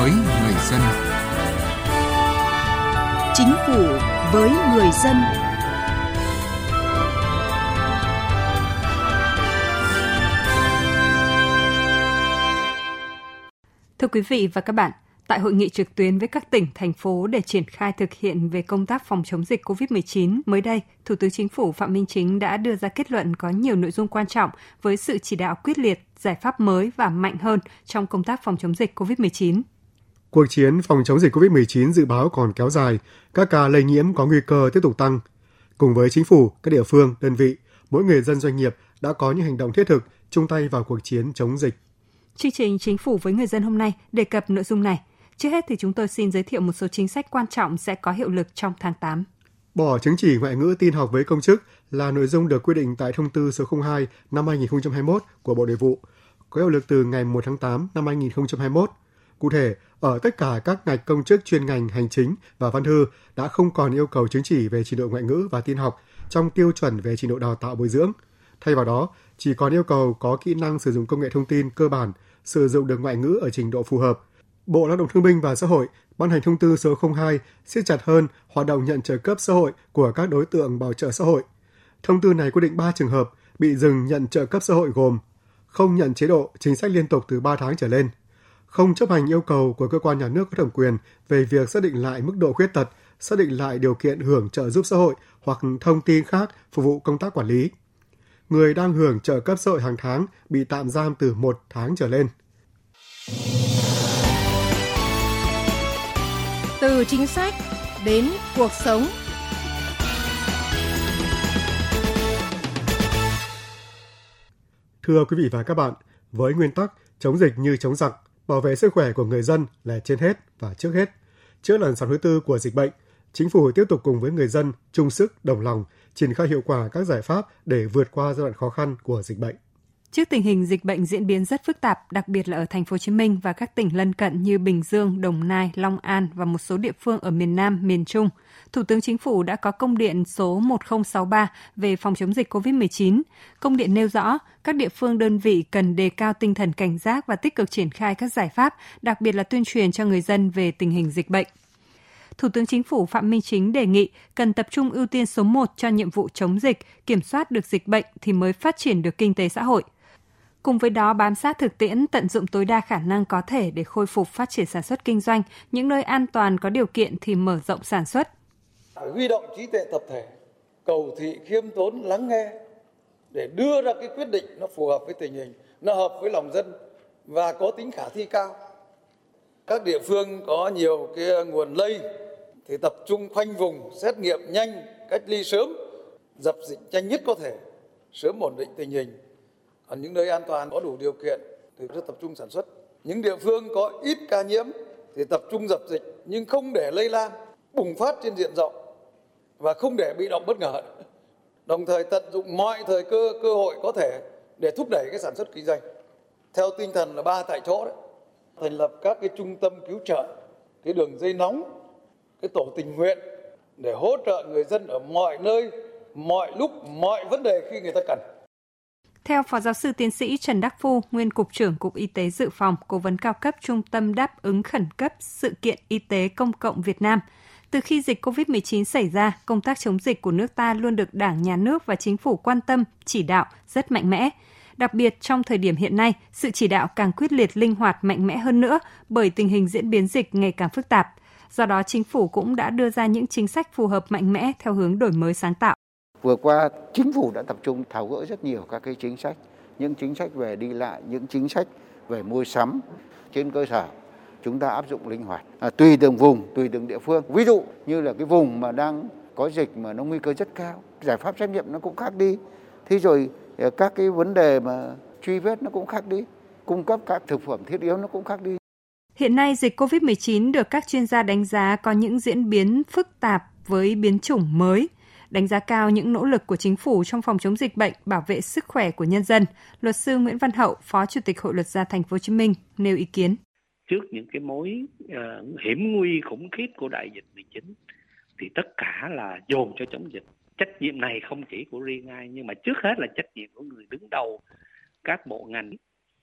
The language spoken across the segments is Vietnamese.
với người dân. Chính phủ với người dân. Thưa quý vị và các bạn, tại hội nghị trực tuyến với các tỉnh, thành phố để triển khai thực hiện về công tác phòng chống dịch COVID-19, mới đây, Thủ tướng Chính phủ Phạm Minh Chính đã đưa ra kết luận có nhiều nội dung quan trọng với sự chỉ đạo quyết liệt, giải pháp mới và mạnh hơn trong công tác phòng chống dịch COVID-19. Cuộc chiến phòng chống dịch COVID-19 dự báo còn kéo dài, các ca lây nhiễm có nguy cơ tiếp tục tăng. Cùng với chính phủ, các địa phương, đơn vị, mỗi người dân doanh nghiệp đã có những hành động thiết thực chung tay vào cuộc chiến chống dịch. Chương trình Chính phủ với người dân hôm nay đề cập nội dung này. Trước hết thì chúng tôi xin giới thiệu một số chính sách quan trọng sẽ có hiệu lực trong tháng 8. Bỏ chứng chỉ ngoại ngữ tin học với công chức là nội dung được quy định tại thông tư số 02 năm 2021 của Bộ Nội vụ, có hiệu lực từ ngày 1 tháng 8 năm 2021. Cụ thể, ở tất cả các ngạch công chức chuyên ngành hành chính và văn thư đã không còn yêu cầu chứng chỉ về trình độ ngoại ngữ và tin học trong tiêu chuẩn về trình độ đào tạo bồi dưỡng. Thay vào đó, chỉ còn yêu cầu có kỹ năng sử dụng công nghệ thông tin cơ bản, sử dụng được ngoại ngữ ở trình độ phù hợp. Bộ Lao động Thương binh và Xã hội ban hành thông tư số 02 siết chặt hơn hoạt động nhận trợ cấp xã hội của các đối tượng bảo trợ xã hội. Thông tư này quy định 3 trường hợp bị dừng nhận trợ cấp xã hội gồm không nhận chế độ chính sách liên tục từ 3 tháng trở lên, không chấp hành yêu cầu của cơ quan nhà nước có thẩm quyền về việc xác định lại mức độ khuyết tật, xác định lại điều kiện hưởng trợ giúp xã hội hoặc thông tin khác phục vụ công tác quản lý. Người đang hưởng trợ cấp xã hội hàng tháng bị tạm giam từ một tháng trở lên. Từ chính sách đến cuộc sống. Thưa quý vị và các bạn, với nguyên tắc chống dịch như chống giặc, bảo vệ sức khỏe của người dân là trên hết và trước hết. Trước lần sóng thứ tư của dịch bệnh, chính phủ tiếp tục cùng với người dân chung sức đồng lòng triển khai hiệu quả các giải pháp để vượt qua giai đoạn khó khăn của dịch bệnh. Trước tình hình dịch bệnh diễn biến rất phức tạp, đặc biệt là ở thành phố Hồ Chí Minh và các tỉnh lân cận như Bình Dương, Đồng Nai, Long An và một số địa phương ở miền Nam, miền Trung, Thủ tướng Chính phủ đã có công điện số 1063 về phòng chống dịch COVID-19. Công điện nêu rõ, các địa phương đơn vị cần đề cao tinh thần cảnh giác và tích cực triển khai các giải pháp, đặc biệt là tuyên truyền cho người dân về tình hình dịch bệnh. Thủ tướng Chính phủ Phạm Minh Chính đề nghị cần tập trung ưu tiên số 1 cho nhiệm vụ chống dịch, kiểm soát được dịch bệnh thì mới phát triển được kinh tế xã hội. Cùng với đó bám sát thực tiễn, tận dụng tối đa khả năng có thể để khôi phục phát triển sản xuất kinh doanh, những nơi an toàn có điều kiện thì mở rộng sản xuất. Phải huy động trí tuệ tập thể, cầu thị khiêm tốn lắng nghe để đưa ra cái quyết định nó phù hợp với tình hình, nó hợp với lòng dân và có tính khả thi cao. Các địa phương có nhiều cái nguồn lây thì tập trung khoanh vùng, xét nghiệm nhanh, cách ly sớm, dập dịch nhanh nhất có thể, sớm ổn định tình hình ở những nơi an toàn có đủ điều kiện thì rất tập trung sản xuất. Những địa phương có ít ca nhiễm thì tập trung dập dịch, nhưng không để lây lan, bùng phát trên diện rộng và không để bị động bất ngờ. Đồng thời tận dụng mọi thời cơ cơ hội có thể để thúc đẩy cái sản xuất kinh doanh. Theo tinh thần là ba tại chỗ đấy. Thành lập các cái trung tâm cứu trợ, cái đường dây nóng, cái tổ tình nguyện để hỗ trợ người dân ở mọi nơi, mọi lúc, mọi vấn đề khi người ta cần theo Phó Giáo sư Tiến sĩ Trần Đắc Phu, nguyên Cục trưởng Cục Y tế Dự phòng, Cố vấn cao cấp Trung tâm Đáp ứng Khẩn cấp Sự kiện Y tế Công cộng Việt Nam, từ khi dịch COVID-19 xảy ra, công tác chống dịch của nước ta luôn được Đảng, Nhà nước và Chính phủ quan tâm, chỉ đạo rất mạnh mẽ. Đặc biệt trong thời điểm hiện nay, sự chỉ đạo càng quyết liệt linh hoạt mạnh mẽ hơn nữa bởi tình hình diễn biến dịch ngày càng phức tạp. Do đó, chính phủ cũng đã đưa ra những chính sách phù hợp mạnh mẽ theo hướng đổi mới sáng tạo. Vừa qua, chính phủ đã tập trung tháo gỡ rất nhiều các cái chính sách, những chính sách về đi lại, những chính sách về mua sắm trên cơ sở chúng ta áp dụng linh hoạt. À, tùy từng vùng tùy từng địa phương. Ví dụ như là cái vùng mà đang có dịch mà nó nguy cơ rất cao giải pháp xét nghiệm nó cũng khác đi. Thế rồi à, các cái vấn đề mà truy vết nó cũng khác đi cung cấp các thực phẩm thiết yếu nó cũng khác đi. Hiện nay dịch COVID-19 được các chuyên gia đánh giá có những diễn biến phức tạp với biến chủng mới đánh giá cao những nỗ lực của chính phủ trong phòng chống dịch bệnh, bảo vệ sức khỏe của nhân dân. Luật sư Nguyễn Văn Hậu, Phó Chủ tịch Hội luật gia Thành phố Hồ Chí Minh nêu ý kiến. Trước những cái mối uh, hiểm nguy khủng khiếp của đại dịch 19 thì tất cả là dồn cho chống dịch. Trách nhiệm này không chỉ của riêng ai nhưng mà trước hết là trách nhiệm của người đứng đầu các bộ ngành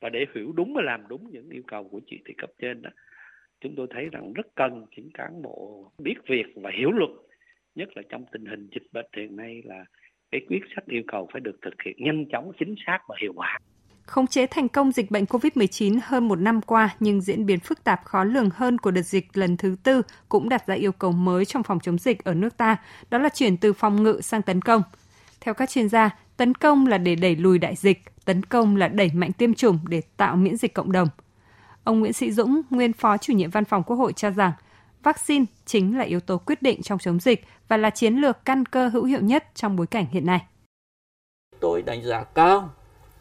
và để hiểu đúng và làm đúng những yêu cầu của chỉ thị cấp trên đó chúng tôi thấy rằng rất cần những cán bộ biết việc và hiểu luật nhất là trong tình hình dịch bệnh hiện nay là cái quyết sách yêu cầu phải được thực hiện nhanh chóng chính xác và hiệu quả Khống chế thành công dịch bệnh COVID-19 hơn một năm qua nhưng diễn biến phức tạp khó lường hơn của đợt dịch lần thứ tư cũng đặt ra yêu cầu mới trong phòng chống dịch ở nước ta, đó là chuyển từ phòng ngự sang tấn công. Theo các chuyên gia, tấn công là để đẩy lùi đại dịch, tấn công là đẩy mạnh tiêm chủng để tạo miễn dịch cộng đồng. Ông Nguyễn Sĩ Dũng, nguyên phó chủ nhiệm văn phòng Quốc hội cho rằng, vaccine chính là yếu tố quyết định trong chống dịch và là chiến lược căn cơ hữu hiệu nhất trong bối cảnh hiện nay. Tôi đánh giá cao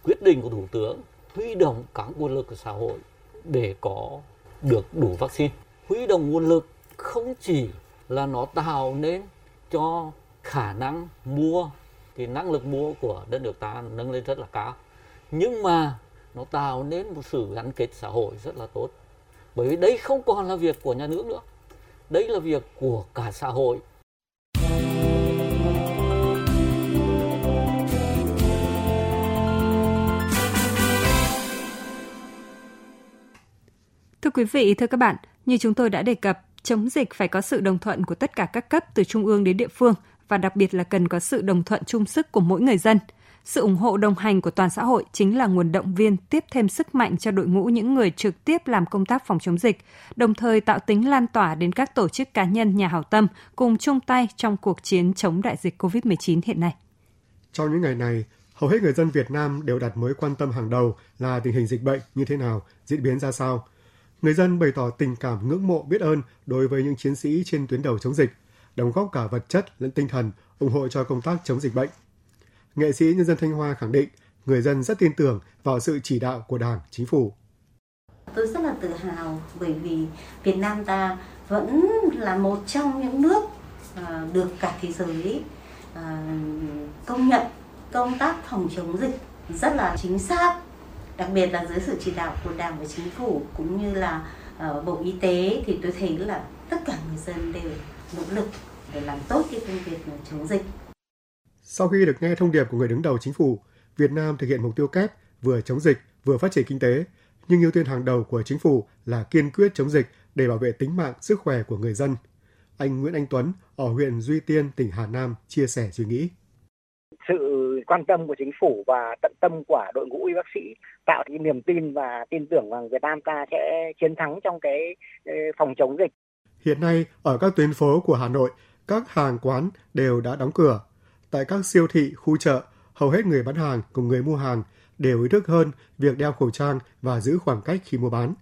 quyết định của Thủ tướng huy động các nguồn lực của xã hội để có được đủ vaccine. Huy động nguồn lực không chỉ là nó tạo nên cho khả năng mua thì năng lực mua của đất nước ta nâng lên rất là cao. Nhưng mà nó tạo nên một sự gắn kết xã hội rất là tốt. Bởi vì đây không còn là việc của nhà nước nữa. Đây là việc của cả xã hội Thưa quý vị, thưa các bạn, như chúng tôi đã đề cập, chống dịch phải có sự đồng thuận của tất cả các cấp từ trung ương đến địa phương và đặc biệt là cần có sự đồng thuận chung sức của mỗi người dân. Sự ủng hộ đồng hành của toàn xã hội chính là nguồn động viên tiếp thêm sức mạnh cho đội ngũ những người trực tiếp làm công tác phòng chống dịch, đồng thời tạo tính lan tỏa đến các tổ chức cá nhân nhà hảo tâm cùng chung tay trong cuộc chiến chống đại dịch COVID-19 hiện nay. Trong những ngày này, hầu hết người dân Việt Nam đều đặt mối quan tâm hàng đầu là tình hình dịch bệnh như thế nào, diễn biến ra sao – người dân bày tỏ tình cảm ngưỡng mộ biết ơn đối với những chiến sĩ trên tuyến đầu chống dịch, đóng góp cả vật chất lẫn tinh thần ủng hộ cho công tác chống dịch bệnh. Nghệ sĩ nhân dân Thanh Hoa khẳng định người dân rất tin tưởng vào sự chỉ đạo của Đảng, Chính phủ. Tôi rất là tự hào bởi vì Việt Nam ta vẫn là một trong những nước à, được cả thế giới à, công nhận công tác phòng chống dịch rất là chính xác đặc biệt là dưới sự chỉ đạo của đảng và chính phủ cũng như là à, bộ y tế thì tôi thấy là tất cả người dân đều nỗ lực để làm tốt cái công việc chống dịch. Sau khi được nghe thông điệp của người đứng đầu chính phủ, Việt Nam thực hiện mục tiêu kép vừa chống dịch vừa phát triển kinh tế, nhưng ưu tiên hàng đầu của chính phủ là kiên quyết chống dịch để bảo vệ tính mạng, sức khỏe của người dân. Anh Nguyễn Anh Tuấn ở huyện Duy Tiên, tỉnh Hà Nam chia sẻ suy nghĩ sự quan tâm của chính phủ và tận tâm của đội ngũ y bác sĩ tạo cái niềm tin và tin tưởng rằng Việt Nam ta sẽ chiến thắng trong cái phòng chống dịch. Hiện nay ở các tuyến phố của Hà Nội, các hàng quán đều đã đóng cửa. Tại các siêu thị, khu chợ, hầu hết người bán hàng cùng người mua hàng đều ý thức hơn việc đeo khẩu trang và giữ khoảng cách khi mua bán.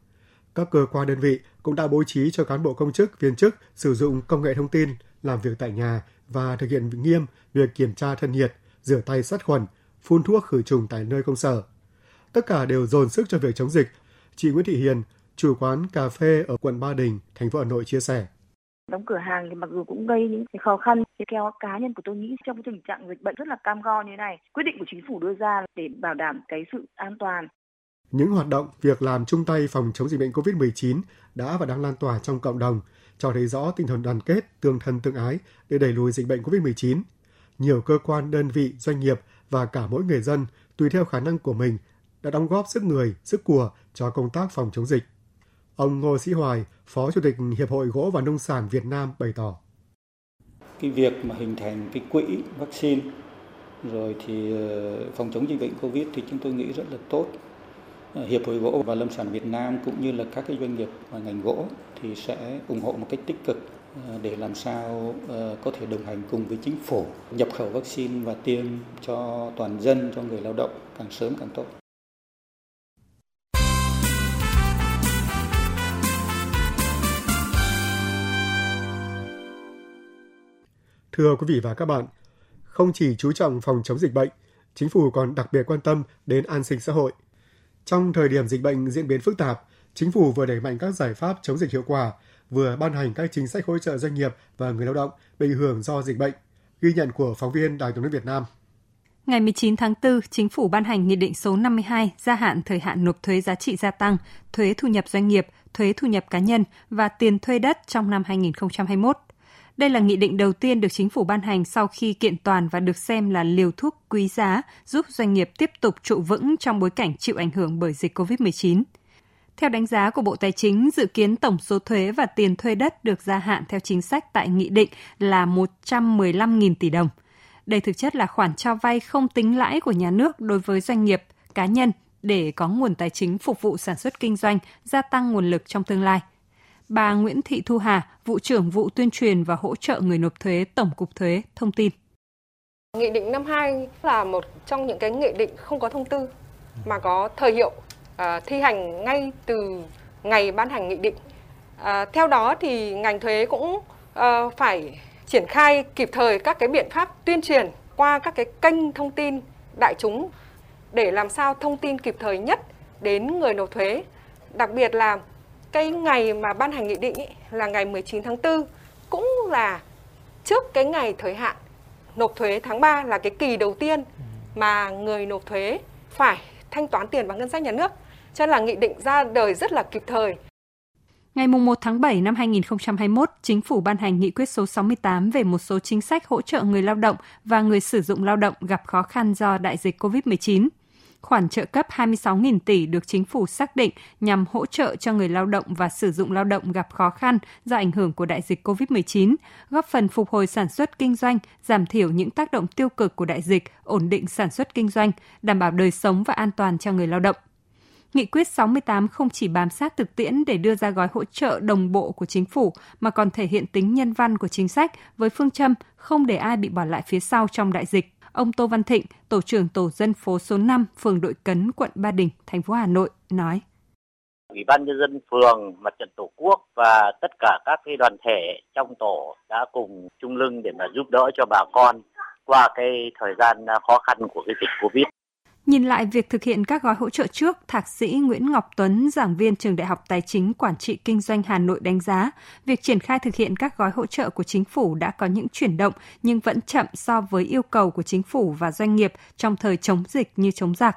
Các cơ quan đơn vị cũng đã bố trí cho cán bộ công chức, viên chức sử dụng công nghệ thông tin làm việc tại nhà và thực hiện nghiêm việc kiểm tra thân nhiệt, rửa tay sát khuẩn, phun thuốc khử trùng tại nơi công sở. Tất cả đều dồn sức cho việc chống dịch. Chị Nguyễn Thị Hiền, chủ quán cà phê ở quận Ba Đình, thành phố Hà Nội chia sẻ đóng cửa hàng thì mặc dù cũng gây những cái khó khăn thì theo cá nhân của tôi nghĩ trong cái tình trạng dịch bệnh rất là cam go như thế này quyết định của chính phủ đưa ra để bảo đảm cái sự an toàn những hoạt động việc làm chung tay phòng chống dịch bệnh COVID-19 đã và đang lan tỏa trong cộng đồng, cho thấy rõ tinh thần đoàn kết, tương thân tương ái để đẩy lùi dịch bệnh COVID-19 nhiều cơ quan, đơn vị, doanh nghiệp và cả mỗi người dân tùy theo khả năng của mình đã đóng góp sức người, sức của cho công tác phòng chống dịch. Ông Ngô Sĩ Hoài, Phó Chủ tịch Hiệp hội Gỗ và Nông sản Việt Nam bày tỏ. Cái việc mà hình thành cái quỹ vaccine rồi thì ờ, phòng chống dịch bệnh Covid thì chúng tôi nghĩ rất là tốt. Ờ, Hiệp hội Gỗ và Lâm sản Việt Nam cũng như là các cái doanh nghiệp và ngành gỗ thì sẽ ủng hộ một cách tích cực ờ, để làm sao có thể đồng hành cùng với chính phủ nhập khẩu vaccine và tiêm cho toàn dân, cho người lao động càng sớm càng tốt. Thưa quý vị và các bạn, không chỉ chú trọng phòng chống dịch bệnh, chính phủ còn đặc biệt quan tâm đến an sinh xã hội. Trong thời điểm dịch bệnh diễn biến phức tạp, chính phủ vừa đẩy mạnh các giải pháp chống dịch hiệu quả, vừa ban hành các chính sách hỗ trợ doanh nghiệp và người lao động bị ảnh hưởng do dịch bệnh. Ghi nhận của phóng viên Đài tiếng nói Việt Nam. Ngày 19 tháng 4, Chính phủ ban hành Nghị định số 52 gia hạn thời hạn nộp thuế giá trị gia tăng, thuế thu nhập doanh nghiệp, thuế thu nhập cá nhân và tiền thuê đất trong năm 2021. Đây là nghị định đầu tiên được chính phủ ban hành sau khi kiện toàn và được xem là liều thuốc quý giá giúp doanh nghiệp tiếp tục trụ vững trong bối cảnh chịu ảnh hưởng bởi dịch COVID-19. Theo đánh giá của Bộ Tài chính, dự kiến tổng số thuế và tiền thuê đất được gia hạn theo chính sách tại nghị định là 115.000 tỷ đồng. Đây thực chất là khoản cho vay không tính lãi của nhà nước đối với doanh nghiệp, cá nhân để có nguồn tài chính phục vụ sản xuất kinh doanh, gia tăng nguồn lực trong tương lai. Bà Nguyễn Thị Thu Hà, vụ trưởng vụ tuyên truyền và hỗ trợ người nộp thuế Tổng cục Thuế thông tin. Nghị định 52 là một trong những cái nghị định không có thông tư mà có thời hiệu à, thi hành ngay từ ngày ban hành nghị định. À, theo đó thì ngành thuế cũng à, phải triển khai kịp thời các cái biện pháp tuyên truyền qua các cái kênh thông tin đại chúng để làm sao thông tin kịp thời nhất đến người nộp thuế. Đặc biệt là cái ngày mà ban hành nghị định ý, là ngày 19 tháng 4 cũng là trước cái ngày thời hạn nộp thuế tháng 3 là cái kỳ đầu tiên mà người nộp thuế phải thanh toán tiền vào ngân sách nhà nước. Cho nên là nghị định ra đời rất là kịp thời. Ngày 1 tháng 7 năm 2021, Chính phủ ban hành nghị quyết số 68 về một số chính sách hỗ trợ người lao động và người sử dụng lao động gặp khó khăn do đại dịch COVID-19 khoản trợ cấp 26.000 tỷ được chính phủ xác định nhằm hỗ trợ cho người lao động và sử dụng lao động gặp khó khăn do ảnh hưởng của đại dịch COVID-19, góp phần phục hồi sản xuất kinh doanh, giảm thiểu những tác động tiêu cực của đại dịch, ổn định sản xuất kinh doanh, đảm bảo đời sống và an toàn cho người lao động. Nghị quyết 68 không chỉ bám sát thực tiễn để đưa ra gói hỗ trợ đồng bộ của chính phủ mà còn thể hiện tính nhân văn của chính sách với phương châm không để ai bị bỏ lại phía sau trong đại dịch. Ông Tô Văn Thịnh, tổ trưởng tổ dân phố số 5, phường Đội Cấn, quận Ba Đình, thành phố Hà Nội nói: Ủy ban nhân dân phường, mặt trận tổ quốc và tất cả các cái đoàn thể trong tổ đã cùng chung lưng để mà giúp đỡ cho bà con qua cái thời gian khó khăn của cái dịch Covid. Nhìn lại việc thực hiện các gói hỗ trợ trước, Thạc sĩ Nguyễn Ngọc Tuấn, giảng viên trường Đại học Tài chính Quản trị Kinh doanh Hà Nội đánh giá, việc triển khai thực hiện các gói hỗ trợ của chính phủ đã có những chuyển động nhưng vẫn chậm so với yêu cầu của chính phủ và doanh nghiệp trong thời chống dịch như chống giặc.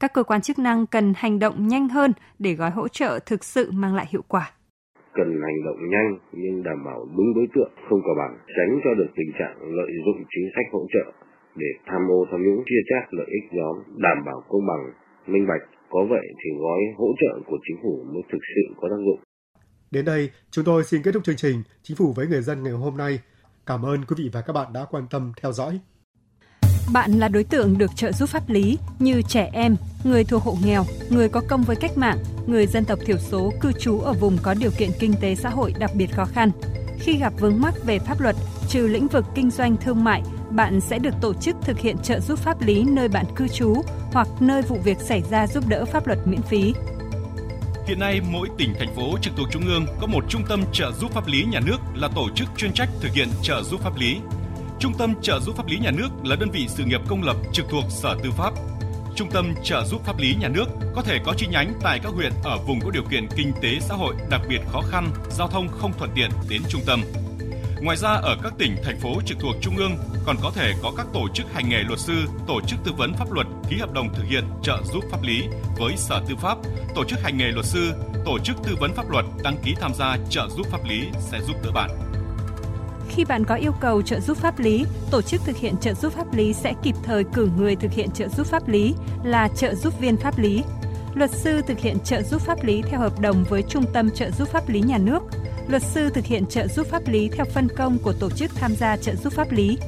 Các cơ quan chức năng cần hành động nhanh hơn để gói hỗ trợ thực sự mang lại hiệu quả cần hành động nhanh nhưng đảm bảo đúng đối tượng không có bằng tránh cho được tình trạng lợi dụng chính sách hỗ trợ để tham ô tham nhũng chia chác lợi ích nhóm đảm bảo công bằng minh bạch. Có vậy thì gói hỗ trợ của chính phủ mới thực sự có tác dụng. Đến đây chúng tôi xin kết thúc chương trình chính phủ với người dân ngày hôm nay. Cảm ơn quý vị và các bạn đã quan tâm theo dõi. Bạn là đối tượng được trợ giúp pháp lý như trẻ em, người thuộc hộ nghèo, người có công với cách mạng, người dân tộc thiểu số cư trú ở vùng có điều kiện kinh tế xã hội đặc biệt khó khăn. Khi gặp vướng mắc về pháp luật, trừ lĩnh vực kinh doanh thương mại, bạn sẽ được tổ chức thực hiện trợ giúp pháp lý nơi bạn cư trú hoặc nơi vụ việc xảy ra giúp đỡ pháp luật miễn phí. Hiện nay, mỗi tỉnh, thành phố trực thuộc Trung ương có một trung tâm trợ giúp pháp lý nhà nước là tổ chức chuyên trách thực hiện trợ giúp pháp lý. Trung tâm trợ giúp pháp lý nhà nước là đơn vị sự nghiệp công lập trực thuộc Sở Tư pháp. Trung tâm trợ giúp pháp lý nhà nước có thể có chi nhánh tại các huyện ở vùng có điều kiện kinh tế xã hội đặc biệt khó khăn, giao thông không thuận tiện đến trung tâm. Ngoài ra ở các tỉnh, thành phố trực thuộc Trung ương còn có thể có các tổ chức hành nghề luật sư, tổ chức tư vấn pháp luật ký hợp đồng thực hiện trợ giúp pháp lý với Sở Tư pháp, tổ chức hành nghề luật sư, tổ chức tư vấn pháp luật đăng ký tham gia trợ giúp pháp lý sẽ giúp đỡ bạn. Khi bạn có yêu cầu trợ giúp pháp lý, tổ chức thực hiện trợ giúp pháp lý sẽ kịp thời cử người thực hiện trợ giúp pháp lý là trợ giúp viên pháp lý. Luật sư thực hiện trợ giúp pháp lý theo hợp đồng với Trung tâm trợ giúp pháp lý nhà nước. Luật sư thực hiện trợ giúp pháp lý theo phân công của tổ chức tham gia trợ giúp pháp lý.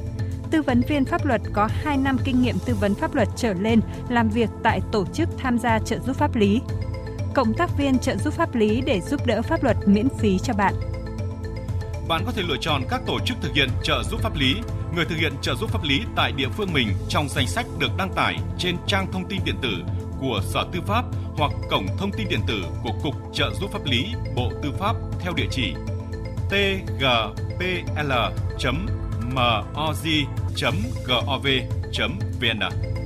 Tư vấn viên pháp luật có 2 năm kinh nghiệm tư vấn pháp luật trở lên làm việc tại tổ chức tham gia trợ giúp pháp lý. Cộng tác viên trợ giúp pháp lý để giúp đỡ pháp luật miễn phí cho bạn bạn có thể lựa chọn các tổ chức thực hiện trợ giúp pháp lý, người thực hiện trợ giúp pháp lý tại địa phương mình trong danh sách được đăng tải trên trang thông tin điện tử của Sở Tư pháp hoặc cổng thông tin điện tử của Cục Trợ giúp pháp lý Bộ Tư pháp theo địa chỉ tgpl.moz.gov.vn.